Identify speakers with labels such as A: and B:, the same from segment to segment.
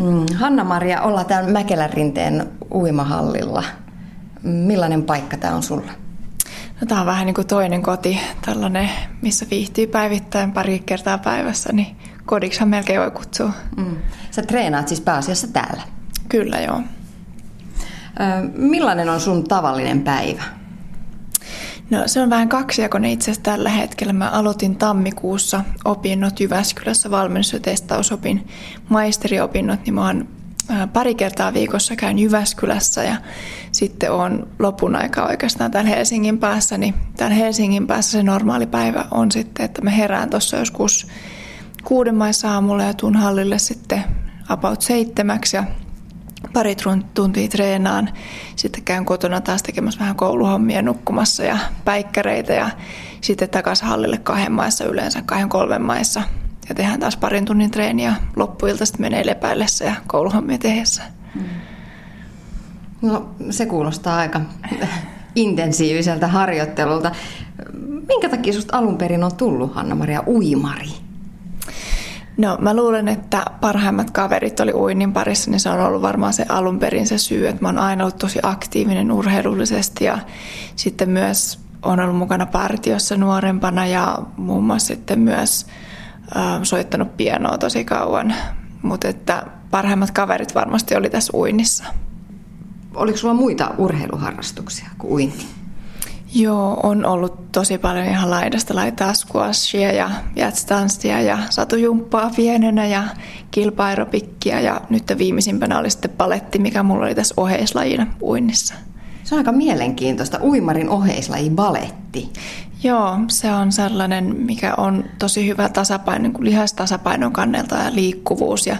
A: Mm, Hanna-Maria, ollaan täällä Mäkelän rinteen uimahallilla. Millainen paikka tämä on sulle?
B: No, tämä on vähän niin kuin toinen koti, tällainen, missä viihtyy päivittäin pari kertaa päivässä, niin kodiksihan melkein voi kutsua. Mm.
A: Sä treenaat siis pääasiassa täällä?
B: Kyllä, joo.
A: Ö, millainen on sun tavallinen päivä?
B: No se on vähän kaksijakoinen itse asiassa tällä hetkellä. Mä aloitin tammikuussa opinnot Jyväskylässä valmennus- ja testausopin maisteriopinnot, niin mä oon pari kertaa viikossa käyn Jyväskylässä ja sitten on lopun aika oikeastaan täällä Helsingin päässä, niin täällä Helsingin päässä se normaali päivä on sitten, että mä herään tuossa joskus kuuden maissa aamulla ja tuun hallille sitten about seitsemäksi ja pari tuntia treenaan. Sitten käyn kotona taas tekemässä vähän kouluhommia nukkumassa ja päikkäreitä ja sitten takaisin hallille kahden maissa yleensä, kahden kolmen maissa. Ja tehdään taas parin tunnin treeniä loppuilta sitten menee lepäillessä ja kouluhommia tehdessä.
A: No se kuulostaa aika intensiiviseltä harjoittelulta. Minkä takia susta alun perin on tullut Hanna-Maria Uimari?
B: No mä luulen, että parhaimmat kaverit oli uinnin parissa, niin se on ollut varmaan se alun perin se syy, että mä oon aina ollut tosi aktiivinen urheilullisesti ja sitten myös on ollut mukana partiossa nuorempana ja muun muassa sitten myös äh, soittanut pianoa tosi kauan. Mutta että parhaimmat kaverit varmasti oli tässä uinnissa.
A: Oliko sulla muita urheiluharrastuksia kuin uinti?
B: Joo, on ollut tosi paljon ihan laidasta laitaa squashia ja jätstanssia ja satujumppaa pienenä ja kilpaeropikkia ja nyt viimeisimpänä oli sitten paletti, mikä mulla oli tässä oheislajina uinnissa.
A: Se on aika mielenkiintoista, uimarin oheislaji baletti.
B: Joo, se on sellainen, mikä on tosi hyvä tasapaino, niin lihastasapainon kannalta ja liikkuvuus ja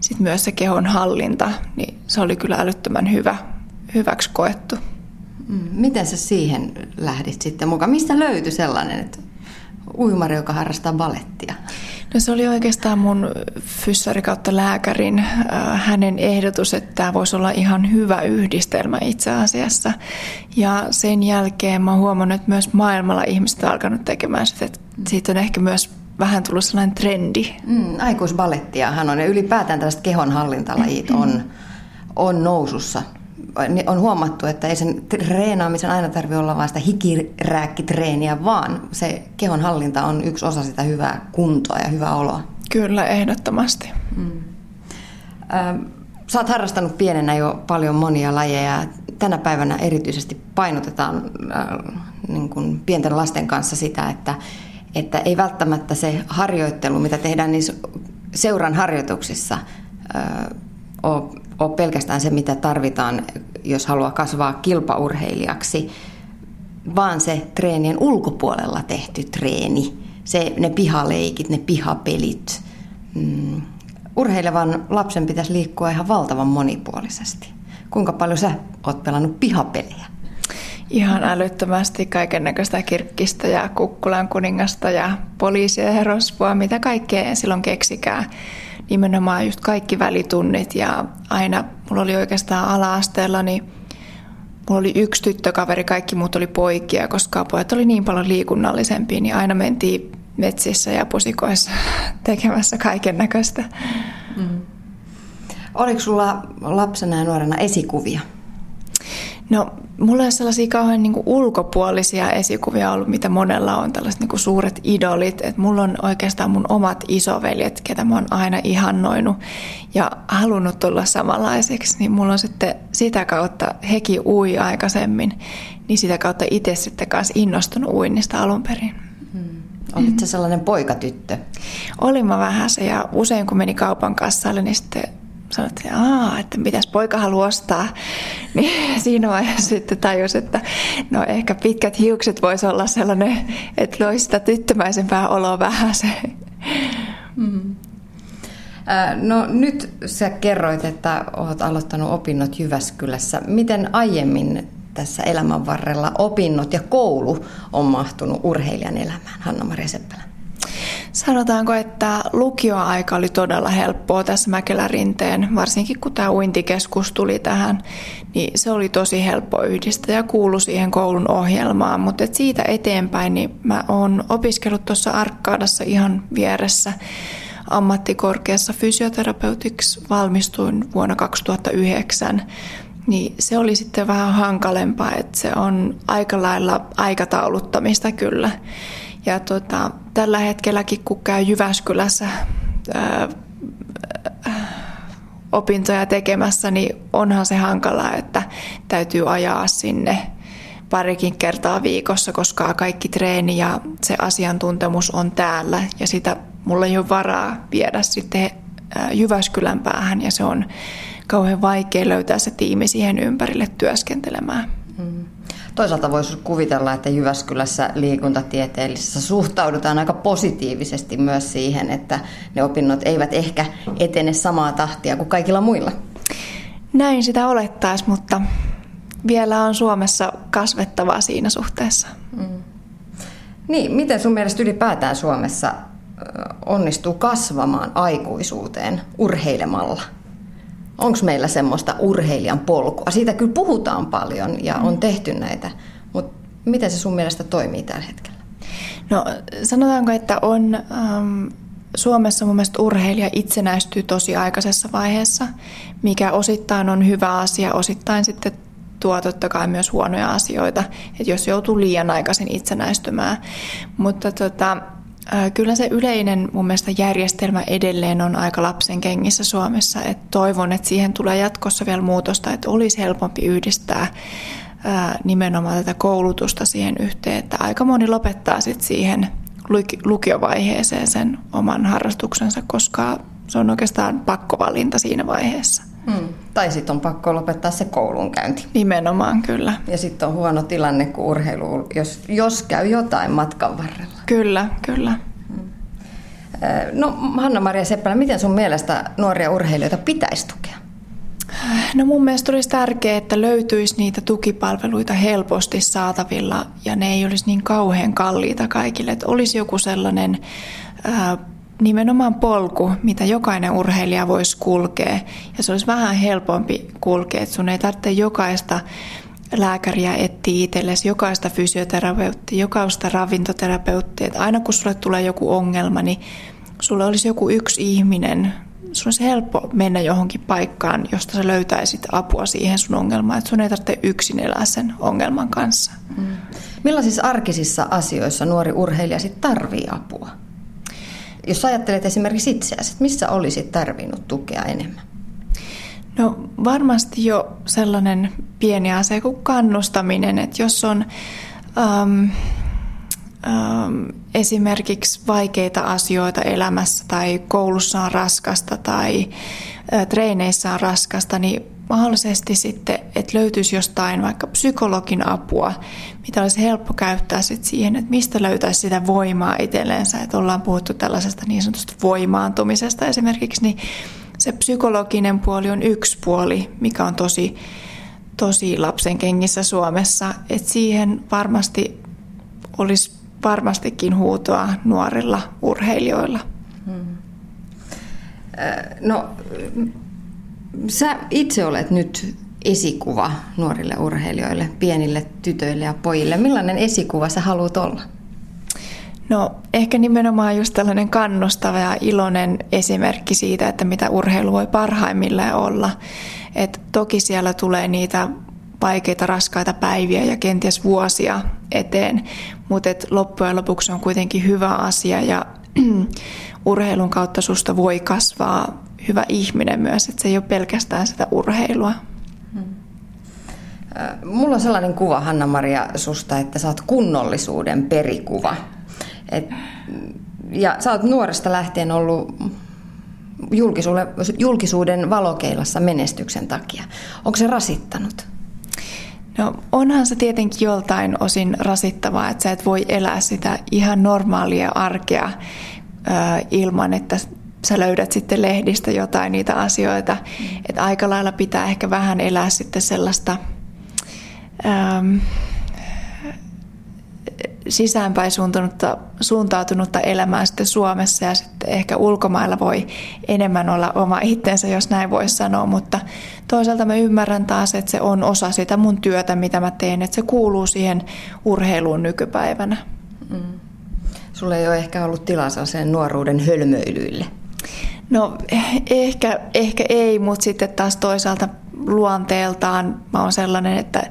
B: sitten myös se kehon hallinta, niin se oli kyllä älyttömän hyvä, hyväksi koettu.
A: Mm, miten sä siihen lähdit sitten mukaan? Mistä löytyi sellainen, että uimari, joka harrastaa balettia?
B: No se oli oikeastaan mun fyssari kautta lääkärin äh, hänen ehdotus, että tämä voisi olla ihan hyvä yhdistelmä itse asiassa. Ja sen jälkeen mä huomannut, että myös maailmalla ihmiset on alkanut tekemään sitä, että siitä on ehkä myös vähän tullut sellainen trendi.
A: Mm, aikuisbalettiahan on ja ylipäätään tällaiset kehonhallintalajit on, on nousussa on huomattu, että ei sen treenaamisen aina tarvitse olla vain sitä hikirääkkitreeniä, vaan se kehon hallinta on yksi osa sitä hyvää kuntoa ja hyvää oloa.
B: Kyllä, ehdottomasti. Mm.
A: Sä oot harrastanut pienenä jo paljon monia lajeja. Tänä päivänä erityisesti painotetaan äh, niin kuin pienten lasten kanssa sitä, että, että ei välttämättä se harjoittelu, mitä tehdään niissä seuran harjoituksissa, äh, ole ole pelkästään se, mitä tarvitaan, jos haluaa kasvaa kilpaurheilijaksi, vaan se treenien ulkopuolella tehty treeni, se, ne pihaleikit, ne pihapelit. Mm. Urheilevan lapsen pitäisi liikkua ihan valtavan monipuolisesti. Kuinka paljon sä oot pelannut pihapelejä?
B: Ihan älyttömästi kaiken näköistä kirkkistä ja kukkulan kuningasta ja poliisia ja rosvoa, mitä kaikkea silloin keksikää nimenomaan just kaikki välitunnit ja aina, mulla oli oikeastaan ala-asteella, niin mulla oli yksi tyttökaveri, kaikki muut oli poikia, koska pojat oli niin paljon liikunnallisempia, niin aina mentiin metsissä ja pusikoissa tekemässä kaiken näköistä. Mm.
A: Oliko sulla lapsena ja nuorena esikuvia?
B: No, mulla ei ole sellaisia kauhean niin kuin ulkopuolisia esikuvia ollut, mitä monella on, tällaiset niin kuin suuret idolit. Et mulla on oikeastaan mun omat isoveljet, ketä mä oon aina ihannoinut ja halunnut tulla samanlaiseksi. Niin mulla on sitten sitä kautta, heki ui aikaisemmin, niin sitä kautta itse sitten kanssa innostunut uinnista alun perin.
A: Hmm. Olit se sellainen poikatyttö?
B: Olin mä vähän se ja usein kun meni kaupan kassalle, niin sitten sanoit, että, että mitäs poika haluaa ostaa, niin siinä vaiheessa sitten tajus, että no ehkä pitkät hiukset voisi olla sellainen, että loisi sitä tyttömäisempää oloa vähän se. Mm.
A: No nyt sä kerroit, että olet aloittanut opinnot Jyväskylässä. Miten aiemmin tässä elämän varrella opinnot ja koulu on mahtunut urheilijan elämään, Hanna-Maria Seppälä?
B: Sanotaanko, että lukioaika oli todella helppoa tässä Mäkelärinteen, varsinkin kun tämä uintikeskus tuli tähän, niin se oli tosi helppo yhdistää ja kuulu siihen koulun ohjelmaan, mutta siitä eteenpäin niin mä oon opiskellut tuossa Arkkaadassa ihan vieressä ammattikorkeassa fysioterapeutiksi. Valmistuin vuonna 2009, niin se oli sitten vähän hankalempaa, että se on aika lailla aikatauluttamista kyllä. Ja tota, tällä hetkelläkin, kun käy Jyväskylässä ää, opintoja tekemässä, niin onhan se hankalaa, että täytyy ajaa sinne parikin kertaa viikossa, koska kaikki treeni ja se asiantuntemus on täällä ja sitä mulla ei ole varaa viedä sitten Jyväskylän päähän ja se on kauhean vaikea löytää se tiimi siihen ympärille työskentelemään.
A: Toisaalta voisi kuvitella, että Jyväskylässä liikuntatieteellisessä suhtaudutaan aika positiivisesti myös siihen, että ne opinnot eivät ehkä etene samaa tahtia kuin kaikilla muilla.
B: Näin sitä olettaisi, mutta vielä on Suomessa kasvettavaa siinä suhteessa. Mm.
A: Niin, miten sun mielestä ylipäätään Suomessa onnistuu kasvamaan aikuisuuteen urheilemalla? Onko meillä semmoista urheilijan polkua? Siitä kyllä puhutaan paljon ja on tehty näitä, mutta miten se sun mielestä toimii tällä hetkellä?
B: No sanotaanko, että on ähm, Suomessa mun mielestä urheilija itsenäistyy tosi aikaisessa vaiheessa, mikä osittain on hyvä asia, osittain sitten tuo totta kai myös huonoja asioita, että jos joutuu liian aikaisin itsenäistymään. Mutta tota, Kyllä se yleinen mun mielestä järjestelmä edelleen on aika lapsen kengissä Suomessa. Et toivon, että siihen tulee jatkossa vielä muutosta, että olisi helpompi yhdistää nimenomaan tätä koulutusta siihen yhteen, että aika moni lopettaa sitten siihen lukiovaiheeseen sen oman harrastuksensa, koska se on oikeastaan pakkovalinta siinä vaiheessa.
A: Hmm. Tai sitten on pakko lopettaa se koulunkäynti.
B: Nimenomaan, kyllä.
A: Ja sitten on huono tilanne, kun urheilu, jos, jos käy jotain matkan varrella.
B: Kyllä, kyllä. Hmm.
A: No Hanna-Maria Seppälä, miten sun mielestä nuoria urheilijoita pitäisi tukea?
B: No mun mielestä olisi tärkeää, että löytyisi niitä tukipalveluita helposti saatavilla ja ne ei olisi niin kauhean kalliita kaikille. Että olisi joku sellainen nimenomaan polku, mitä jokainen urheilija voisi kulkea. Ja se olisi vähän helpompi kulkea, että sun ei tarvitse jokaista lääkäriä etsiä itsellesi, jokaista fysioterapeuttia, jokaista ravintoterapeuttia. Että aina kun sulle tulee joku ongelma, niin sulla olisi joku yksi ihminen, sun olisi helppo mennä johonkin paikkaan, josta sä löytäisit apua siihen sun ongelmaan, että sun ei tarvitse yksin elää sen ongelman kanssa. Mm.
A: Millaisissa arkisissa asioissa nuori urheilija sitten tarvii apua? Jos ajattelet esimerkiksi itseäsi, että missä olisit tarvinnut tukea enemmän?
B: No varmasti jo sellainen pieni asia kuin kannustaminen, että jos on ähm, ähm, esimerkiksi vaikeita asioita elämässä tai koulussa on raskasta tai äh, treeneissä on raskasta, niin mahdollisesti sitten, että löytyisi jostain vaikka psykologin apua, mitä olisi helppo käyttää sitten siihen, että mistä löytäisi sitä voimaa itselleensä. Että ollaan puhuttu tällaisesta niin sanotusta voimaantumisesta esimerkiksi, niin se psykologinen puoli on yksi puoli, mikä on tosi, tosi lapsen kengissä Suomessa. Että siihen varmasti olisi varmastikin huutoa nuorilla urheilijoilla. Hmm.
A: No Sä itse olet nyt esikuva nuorille urheilijoille, pienille tytöille ja pojille. Millainen esikuva sä haluat olla?
B: No ehkä nimenomaan just tällainen kannustava ja iloinen esimerkki siitä, että mitä urheilu voi parhaimmillaan olla. Et toki siellä tulee niitä vaikeita, raskaita päiviä ja kenties vuosia eteen, mutta loppujen lopuksi on kuitenkin hyvä asia ja urheilun kautta susta voi kasvaa hyvä ihminen myös, että se ei ole pelkästään sitä urheilua. Hmm.
A: Mulla on sellainen kuva, Hanna-Maria, susta, että sä oot kunnollisuuden perikuva. Et, ja sä oot nuoresta lähtien ollut julkisuuden valokeilassa menestyksen takia. Onko se rasittanut?
B: No onhan se tietenkin joltain osin rasittavaa, että sä et voi elää sitä ihan normaalia arkea ilman, että sä löydät sitten lehdistä jotain niitä asioita. Mm. Että aika lailla pitää ehkä vähän elää sitten sellaista ähm, sisäänpäin suuntautunutta, suuntautunutta elämää sitten Suomessa ja sitten ehkä ulkomailla voi enemmän olla oma itsensä, jos näin voisi sanoa, mutta toisaalta mä ymmärrän taas, että se on osa sitä mun työtä, mitä mä teen, että se kuuluu siihen urheiluun nykypäivänä. Mm.
A: Sulla ei ole ehkä ollut tilaa sen nuoruuden hölmöilyille.
B: No ehkä, ehkä ei, mutta sitten taas toisaalta luonteeltaan mä oon sellainen, että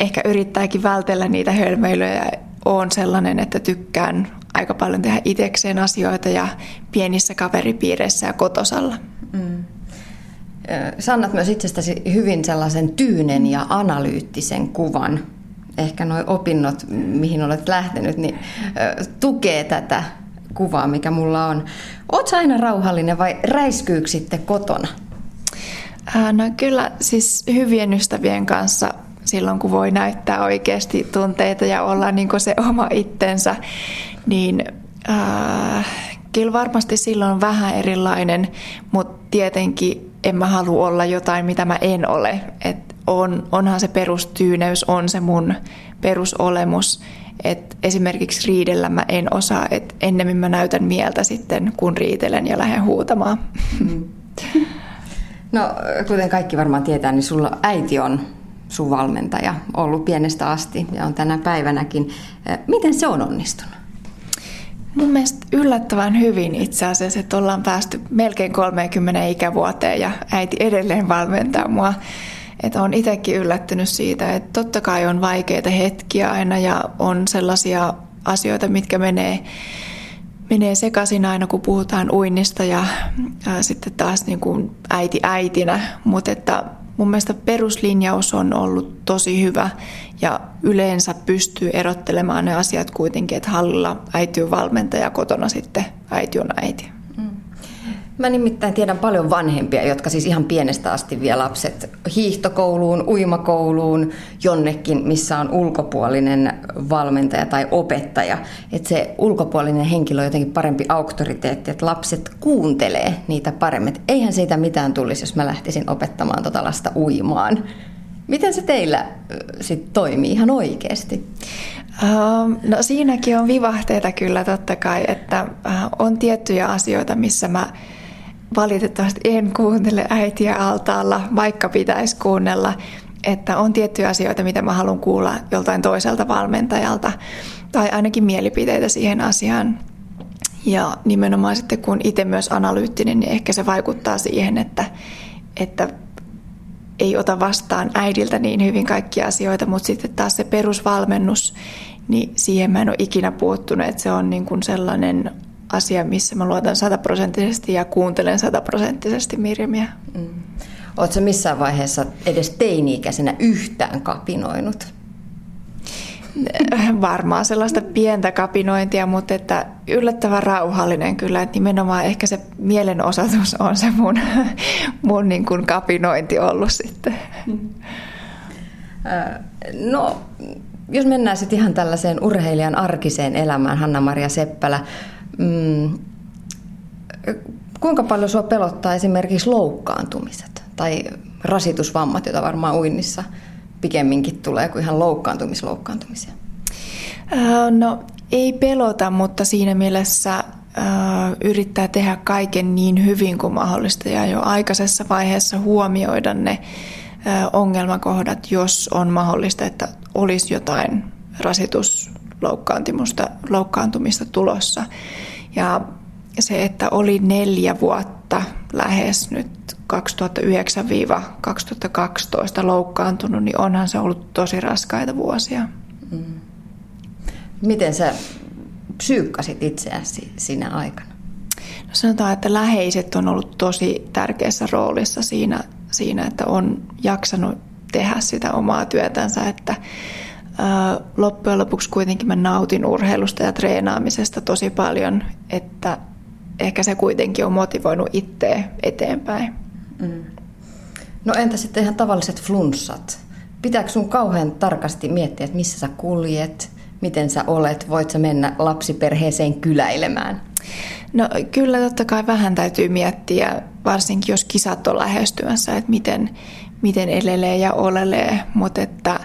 B: ehkä yrittääkin vältellä niitä hölmöilyjä. Oon sellainen, että tykkään aika paljon tehdä itsekseen asioita ja pienissä kaveripiireissä ja kotosalla. Mm.
A: Sannat myös itsestäsi hyvin sellaisen tyynen ja analyyttisen kuvan. Ehkä nuo opinnot, mihin olet lähtenyt, niin tukee tätä kuvaa, mikä mulla on. Oletko aina rauhallinen vai räiskyykö sitten kotona?
B: No kyllä siis hyvien ystävien kanssa silloin, kun voi näyttää oikeasti tunteita ja olla niin se oma itsensä, niin äh, kyllä varmasti silloin vähän erilainen, mutta tietenkin en mä halua olla jotain, mitä mä en ole. Et on, onhan se perustyyneys, on se mun perusolemus. Et esimerkiksi riidellä mä en osaa, että ennemmin mä näytän mieltä sitten, kun riitelen ja lähden huutamaan. Mm.
A: No, kuten kaikki varmaan tietää, niin sulla äiti on sun valmentaja ollut pienestä asti ja on tänä päivänäkin. Miten se on onnistunut?
B: Mun mielestä yllättävän hyvin itse asiassa, että ollaan päästy melkein 30 ikävuoteen ja äiti edelleen valmentaa mua. Että on itsekin yllättynyt siitä, että totta kai on vaikeita hetkiä aina ja on sellaisia asioita, mitkä menee, menee sekaisin aina, kun puhutaan uinnista ja, ja sitten taas niin kuin äiti äitinä. Mutta että mun mielestä peruslinjaus on ollut tosi hyvä ja yleensä pystyy erottelemaan ne asiat kuitenkin, että hallilla äiti on valmentaja, kotona sitten äiti on äiti.
A: Mä nimittäin tiedän paljon vanhempia, jotka siis ihan pienestä asti vie lapset hiihtokouluun, uimakouluun, jonnekin, missä on ulkopuolinen valmentaja tai opettaja. Että se ulkopuolinen henkilö on jotenkin parempi auktoriteetti, että lapset kuuntelee niitä paremmin. eihän siitä mitään tulisi, jos mä lähtisin opettamaan tota lasta uimaan. Miten se teillä sitten toimii ihan oikeasti?
B: No siinäkin on vivahteita kyllä totta kai, että on tiettyjä asioita, missä mä valitettavasti en kuuntele äitiä altaalla, vaikka pitäisi kuunnella, että on tiettyjä asioita, mitä mä haluan kuulla joltain toiselta valmentajalta, tai ainakin mielipiteitä siihen asiaan. Ja nimenomaan sitten kun itse myös analyyttinen, niin ehkä se vaikuttaa siihen, että, että ei ota vastaan äidiltä niin hyvin kaikkia asioita, mutta sitten taas se perusvalmennus, niin siihen mä en ole ikinä puuttunut, että se on niin kuin sellainen asia, missä mä luotan sataprosenttisesti ja kuuntelen sataprosenttisesti Mirjamiä. Mm.
A: Oletko missään vaiheessa edes teini-ikäisenä yhtään kapinoinut?
B: Varmaan sellaista pientä kapinointia, mutta että yllättävän rauhallinen kyllä. Että nimenomaan ehkä se mielenosoitus on se mun, mun niin kuin kapinointi ollut sitten.
A: No, jos mennään sitten ihan tällaiseen urheilijan arkiseen elämään, Hanna-Maria Seppälä. Mm, kuinka paljon sinua pelottaa esimerkiksi loukkaantumiset tai rasitusvammat, joita varmaan uinnissa pikemminkin tulee kuin ihan loukkaantumisloukkaantumisia?
B: No ei pelota, mutta siinä mielessä yrittää tehdä kaiken niin hyvin kuin mahdollista ja jo aikaisessa vaiheessa huomioida ne ongelmakohdat, jos on mahdollista, että olisi jotain rasitusloukkaantumista loukkaantumista tulossa. Ja se, että oli neljä vuotta lähes nyt 2009-2012 loukkaantunut, niin onhan se ollut tosi raskaita vuosia. Mm.
A: Miten sä psyykkasit itseäsi siinä aikana?
B: No sanotaan, että läheiset on ollut tosi tärkeässä roolissa siinä, siinä että on jaksanut tehdä sitä omaa työtänsä, että loppujen lopuksi kuitenkin mä nautin urheilusta ja treenaamisesta tosi paljon, että ehkä se kuitenkin on motivoinut itseä eteenpäin. Mm.
A: No entä sitten ihan tavalliset flunssat? Pitääkö sun kauhean tarkasti miettiä, että missä sä kuljet, miten sä olet, voit sä mennä lapsiperheeseen kyläilemään?
B: No kyllä totta kai vähän täytyy miettiä, varsinkin jos kisat on lähestymässä, että miten, miten elelee ja olelee, mutta että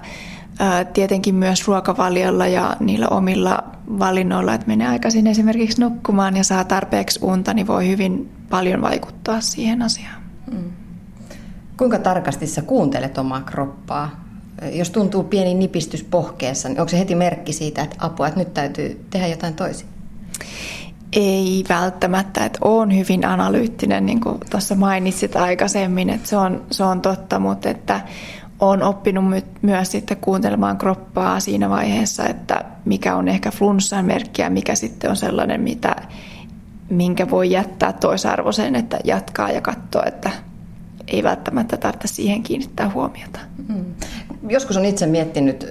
B: tietenkin myös ruokavaliolla ja niillä omilla valinnoilla, että menee aikaisin esimerkiksi nukkumaan ja saa tarpeeksi unta, niin voi hyvin paljon vaikuttaa siihen asiaan. Mm.
A: Kuinka tarkasti sä kuuntelet omaa kroppaa? Jos tuntuu pieni nipistys pohkeessa, niin onko se heti merkki siitä, että apua, että nyt täytyy tehdä jotain toisin?
B: Ei välttämättä, että on hyvin analyyttinen, niin kuin tuossa mainitsit aikaisemmin, että se on, se on totta, mutta että olen oppinut my- myös sitten kuuntelemaan kroppaa siinä vaiheessa, että mikä on ehkä flunssan merkki ja mikä sitten on sellainen, mitä, minkä voi jättää toisarvoiseen, että jatkaa ja katsoo, että ei välttämättä tarvitse siihen kiinnittää huomiota. Mm.
A: Joskus on itse miettinyt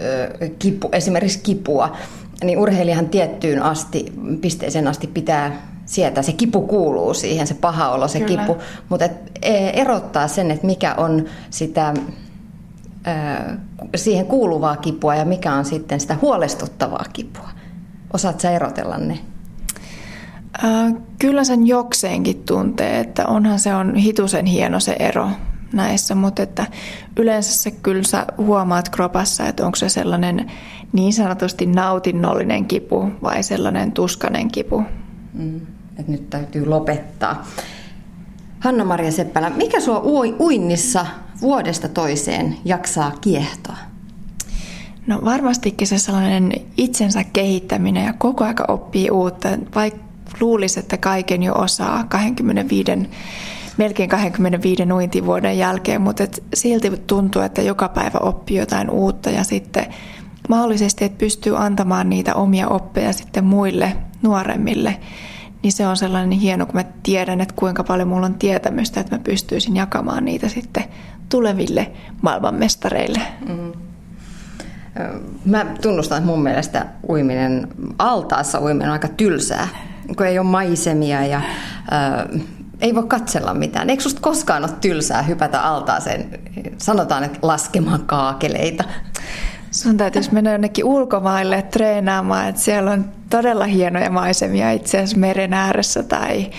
A: kipu, esimerkiksi kipua, niin urheilijahan tiettyyn asti, pisteeseen asti pitää sieltä. Se kipu kuuluu siihen, se paha olo, se Kyllä. kipu. Mutta e, erottaa sen, että mikä on sitä siihen kuuluvaa kipua ja mikä on sitten sitä huolestuttavaa kipua. Osaat sä erotella ne?
B: Kyllä sen jokseenkin tuntee, että onhan se on hitusen hieno se ero näissä, mutta että yleensä se kyllä sä huomaat kropassa, että onko se sellainen niin sanotusti nautinnollinen kipu vai sellainen tuskanen kipu.
A: Mm, että nyt täytyy lopettaa. Hanna-Maria Seppälä, mikä sua uinnissa vuodesta toiseen jaksaa kiehtoa?
B: No varmastikin se sellainen itsensä kehittäminen ja koko aika oppii uutta, vaikka luulisi, että kaiken jo osaa 25, melkein 25 uintivuoden jälkeen, mutta et silti tuntuu, että joka päivä oppii jotain uutta ja sitten mahdollisesti, että pystyy antamaan niitä omia oppeja sitten muille nuoremmille, niin se on sellainen hieno, kun mä tiedän, että kuinka paljon mulla on tietämystä, että mä pystyisin jakamaan niitä sitten tuleville maailmanmestareille. Mm.
A: Mä tunnustan, että mun mielestä uiminen, altaassa uiminen on aika tylsää, kun ei ole maisemia ja äh, ei voi katsella mitään. Eikö susta koskaan ole tylsää hypätä altaaseen, sanotaan, että laskemaan kaakeleita?
B: Sun täytyisi mennä jonnekin ulkomaille treenaamaan, että siellä on todella hienoja maisemia itse asiassa meren ääressä tai,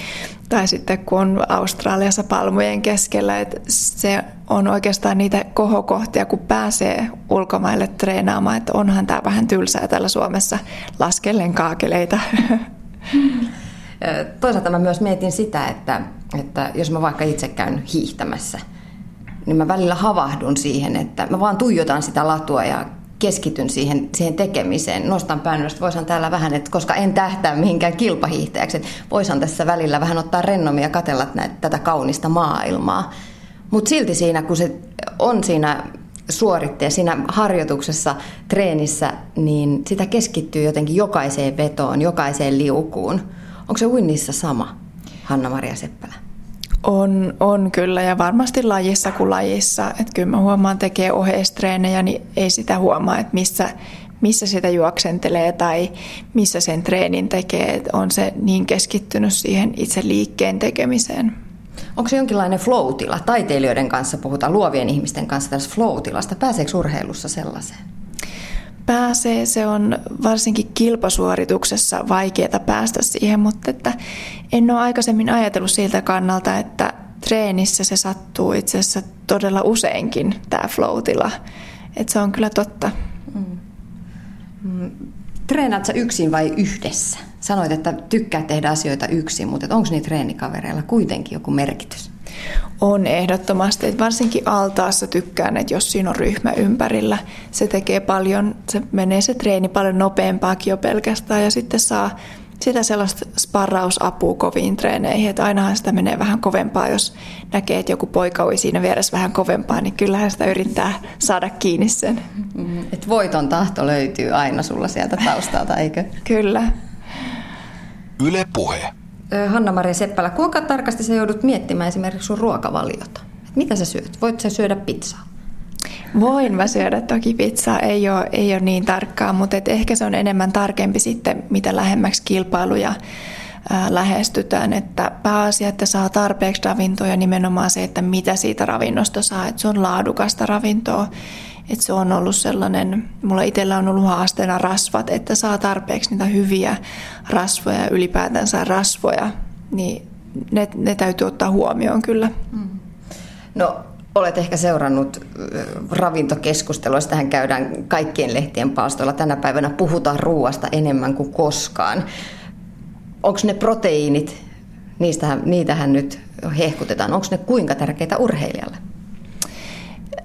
B: tai sitten kun on Australiassa palmujen keskellä. Että se on oikeastaan niitä kohokohtia, kun pääsee ulkomaille treenaamaan, että onhan tämä vähän tylsää täällä Suomessa laskellen kaakeleita.
A: Toisaalta mä myös mietin sitä, että, että jos mä vaikka itse käyn hiihtämässä, niin mä välillä havahdun siihen, että mä vaan tuijotan sitä latua ja keskityn siihen, siihen tekemiseen. Nostan pään ylös, voisin täällä vähän, että koska en tähtää mihinkään kilpahiihtäjäksi, voisin tässä välillä vähän ottaa rennomia ja katella näitä, tätä kaunista maailmaa. Mutta silti siinä, kun se on siinä suoritteessa, siinä harjoituksessa, treenissä, niin sitä keskittyy jotenkin jokaiseen vetoon, jokaiseen liukuun. Onko se uinnissa sama, Hanna-Maria Seppälä?
B: On, on kyllä ja varmasti lajissa kuin lajissa. Että kyllä mä huomaan tekee oheistreenejä, niin ei sitä huomaa, että missä, missä sitä juoksentelee tai missä sen treenin tekee. Että on se niin keskittynyt siihen itse liikkeen tekemiseen.
A: Onko se jonkinlainen flow-tila? Taiteilijoiden kanssa puhutaan, luovien ihmisten kanssa tällaista flow-tilasta. Pääseekö urheilussa sellaiseen?
B: Pääsee. Se on varsinkin kilpasuorituksessa vaikeaa päästä siihen, mutta että en ole aikaisemmin ajatellut siltä kannalta, että treenissä se sattuu itse asiassa todella useinkin tämä flow-tila. Että se on kyllä totta. Mm.
A: Mm. Treenaat sä yksin vai yhdessä? Sanoit, että tykkää tehdä asioita yksin, mutta onko niitä treenikavereilla kuitenkin joku merkitys?
B: On ehdottomasti. Että varsinkin altaassa tykkään, että jos siinä on ryhmä ympärillä, se tekee paljon, se menee se treeni paljon nopeampaakin jo pelkästään ja sitten saa sitä sellaista sparrausapua koviin treeneihin, että ainahan sitä menee vähän kovempaa, jos näkee, että joku poika ui siinä vieressä vähän kovempaa, niin kyllähän sitä yrittää saada kiinni sen.
A: Mm, että voiton tahto löytyy aina sulla sieltä taustalta, eikö?
B: Kyllä.
C: Yle Puhe.
A: Hanna-Maria Seppälä, kuinka tarkasti sä joudut miettimään esimerkiksi sun ruokavaliota? mitä sä syöt? Voit sä syödä pizzaa?
B: Voin mä syödä toki pizzaa, ei ole, ei ole niin tarkkaa, mutta et ehkä se on enemmän tarkempi sitten, mitä lähemmäksi kilpailuja ää, lähestytään. Että pääasia, että saa tarpeeksi ravintoa ja nimenomaan se, että mitä siitä ravinnosta saa, että se on laadukasta ravintoa. Että se on ollut sellainen, mulla itsellä on ollut haasteena rasvat, että saa tarpeeksi niitä hyviä rasvoja ja ylipäätänsä rasvoja, niin ne, ne täytyy ottaa huomioon kyllä. Mm.
A: No Olet ehkä seurannut ravintokeskustelua, tähän käydään kaikkien lehtien palstoilla. Tänä päivänä puhutaan ruoasta enemmän kuin koskaan. Onko ne proteiinit, niistähän, niitähän nyt hehkutetaan, onko ne kuinka tärkeitä urheilijalle?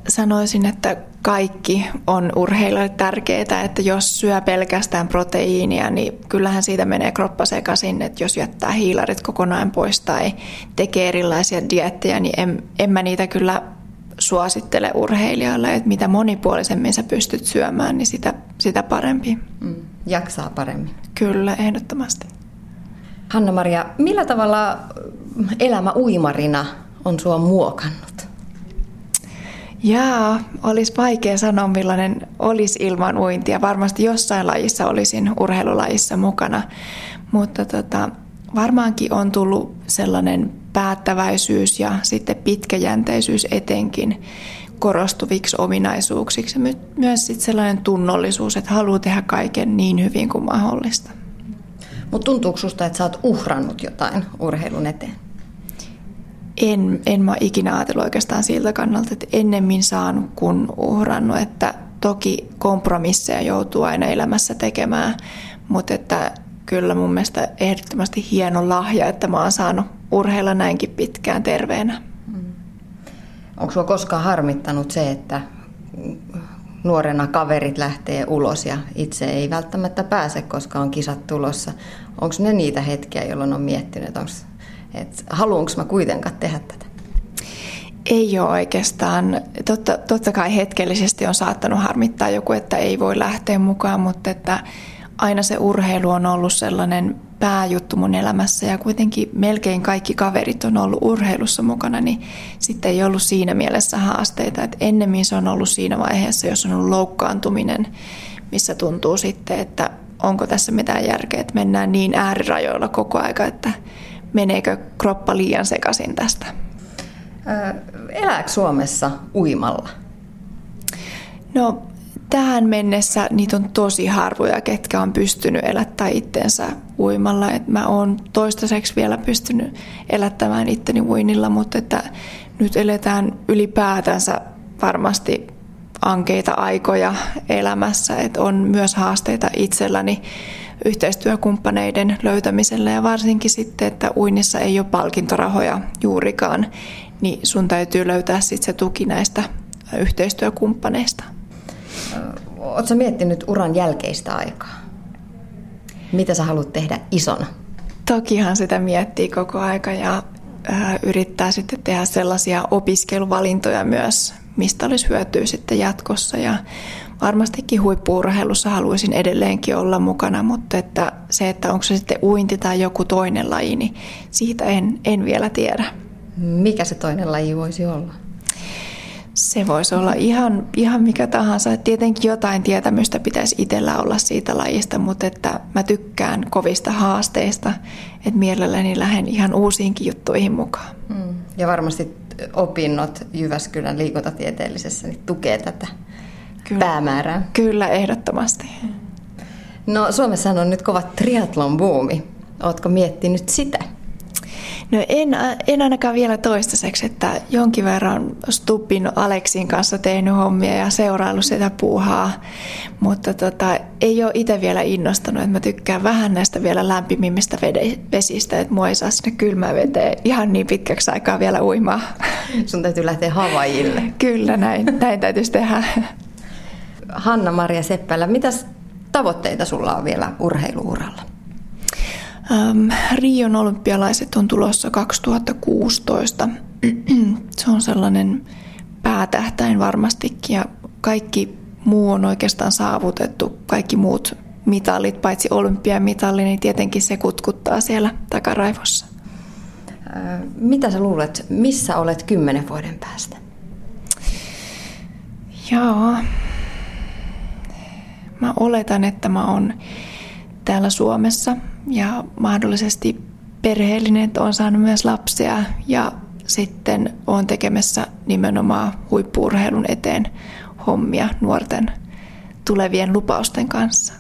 B: Sanoisin, että kaikki on urheilijoille tärkeää, että jos syö pelkästään proteiinia, niin kyllähän siitä menee kroppa sekaisin, että jos jättää hiilarit kokonaan pois tai tekee erilaisia diettejä, niin en, en mä niitä kyllä suosittele urheilijoille, että mitä monipuolisemmin sä pystyt syömään, niin sitä, sitä parempi. Mm,
A: jaksaa paremmin.
B: Kyllä, ehdottomasti.
A: Hanna-Maria, millä tavalla elämä uimarina on sua muokannut?
B: Jaa, olisi vaikea sanoa millainen olisi ilman uintia. Varmasti jossain lajissa olisin urheilulajissa mukana, mutta tota, varmaankin on tullut sellainen päättäväisyys ja sitten pitkäjänteisyys etenkin korostuviksi ominaisuuksiksi. Myös sitten sellainen tunnollisuus, että haluaa tehdä kaiken niin hyvin kuin mahdollista.
A: Mutta tuntuuko susta, että sä oot uhrannut jotain urheilun eteen?
B: En, en mä ikinä ajatellut oikeastaan siltä kannalta, että ennemmin saanut kuin uhrannut, että toki kompromisseja joutuu aina elämässä tekemään, mutta että kyllä mun mielestä ehdottomasti hieno lahja, että mä oon saanut urheilla näinkin pitkään terveenä. Mm.
A: Onko sua koskaan harmittanut se, että nuorena kaverit lähtee ulos ja itse ei välttämättä pääse, koska on kisat tulossa. Onko ne niitä hetkiä, jolloin on miettinyt, että, että haluanko mä kuitenkaan tehdä tätä?
B: Ei ole oikeastaan. Totta, totta kai hetkellisesti on saattanut harmittaa joku, että ei voi lähteä mukaan, mutta että aina se urheilu on ollut sellainen pääjuttu mun elämässä ja kuitenkin melkein kaikki kaverit on ollut urheilussa mukana, niin sitten ei ollut siinä mielessä haasteita. että ennemmin se on ollut siinä vaiheessa, jos on ollut loukkaantuminen, missä tuntuu sitten, että onko tässä mitään järkeä, että mennään niin äärirajoilla koko aika, että meneekö kroppa liian sekaisin tästä.
A: Elääkö Suomessa uimalla?
B: No tähän mennessä niitä on tosi harvoja, ketkä on pystynyt elättämään itsensä uimalla. Et mä oon toistaiseksi vielä pystynyt elättämään itteni uinilla, mutta että nyt eletään ylipäätänsä varmasti ankeita aikoja elämässä, että on myös haasteita itselläni yhteistyökumppaneiden löytämisellä ja varsinkin sitten, että uinnissa ei ole palkintorahoja juurikaan, niin sun täytyy löytää sitten se tuki näistä yhteistyökumppaneista.
A: Oletko miettinyt uran jälkeistä aikaa? Mitä sä haluat tehdä isona?
B: Tokihan sitä miettii koko aika ja yrittää sitten tehdä sellaisia opiskeluvalintoja myös, mistä olisi hyötyä sitten jatkossa. Ja varmastikin huippuurheilussa haluaisin edelleenkin olla mukana, mutta että se, että onko se sitten uinti tai joku toinen laji, niin siitä en, en vielä tiedä.
A: Mikä se toinen laji voisi olla?
B: Se voisi olla ihan, ihan mikä tahansa. Tietenkin jotain tietämystä pitäisi itsellä olla siitä lajista, mutta että mä tykkään kovista haasteista, että mielelläni lähden ihan uusiinkin juttuihin mukaan. Mm.
A: Ja varmasti opinnot Jyväskylän liikuntatieteellisessä niin tukee tätä
B: Kyllä.
A: päämäärää.
B: Kyllä, ehdottomasti.
A: No Suomessa on nyt kova triatlon buumi. Oletko miettinyt sitä?
B: No en, en ainakaan vielä toistaiseksi, että jonkin verran Stubbin Aleksin kanssa tehnyt hommia ja seuraillut sitä puuhaa, mutta tota, ei ole itse vielä innostanut, että mä tykkään vähän näistä vielä lämpimimmistä vesistä, että mua ei saa sinne kylmään veteen ihan niin pitkäksi aikaa vielä uimaa.
A: Sun täytyy lähteä Havajille.
B: Kyllä, näin, näin täytyisi tehdä.
A: Hanna-Maria Seppälä, mitäs tavoitteita sulla on vielä urheiluuralla?
B: Ähm, Rion olympialaiset on tulossa 2016. Se on sellainen päätähtäin varmastikin ja kaikki muu on oikeastaan saavutettu. Kaikki muut mitalit, paitsi olympiamitalli, niin tietenkin se kutkuttaa siellä takaraivossa.
A: Äh, mitä sä luulet, missä olet kymmenen vuoden päästä?
B: Joo. Mä oletan, että mä oon täällä Suomessa ja mahdollisesti perheellinen, että olen saanut myös lapsia ja sitten olen tekemässä nimenomaan huippuurheilun eteen hommia nuorten tulevien lupausten kanssa.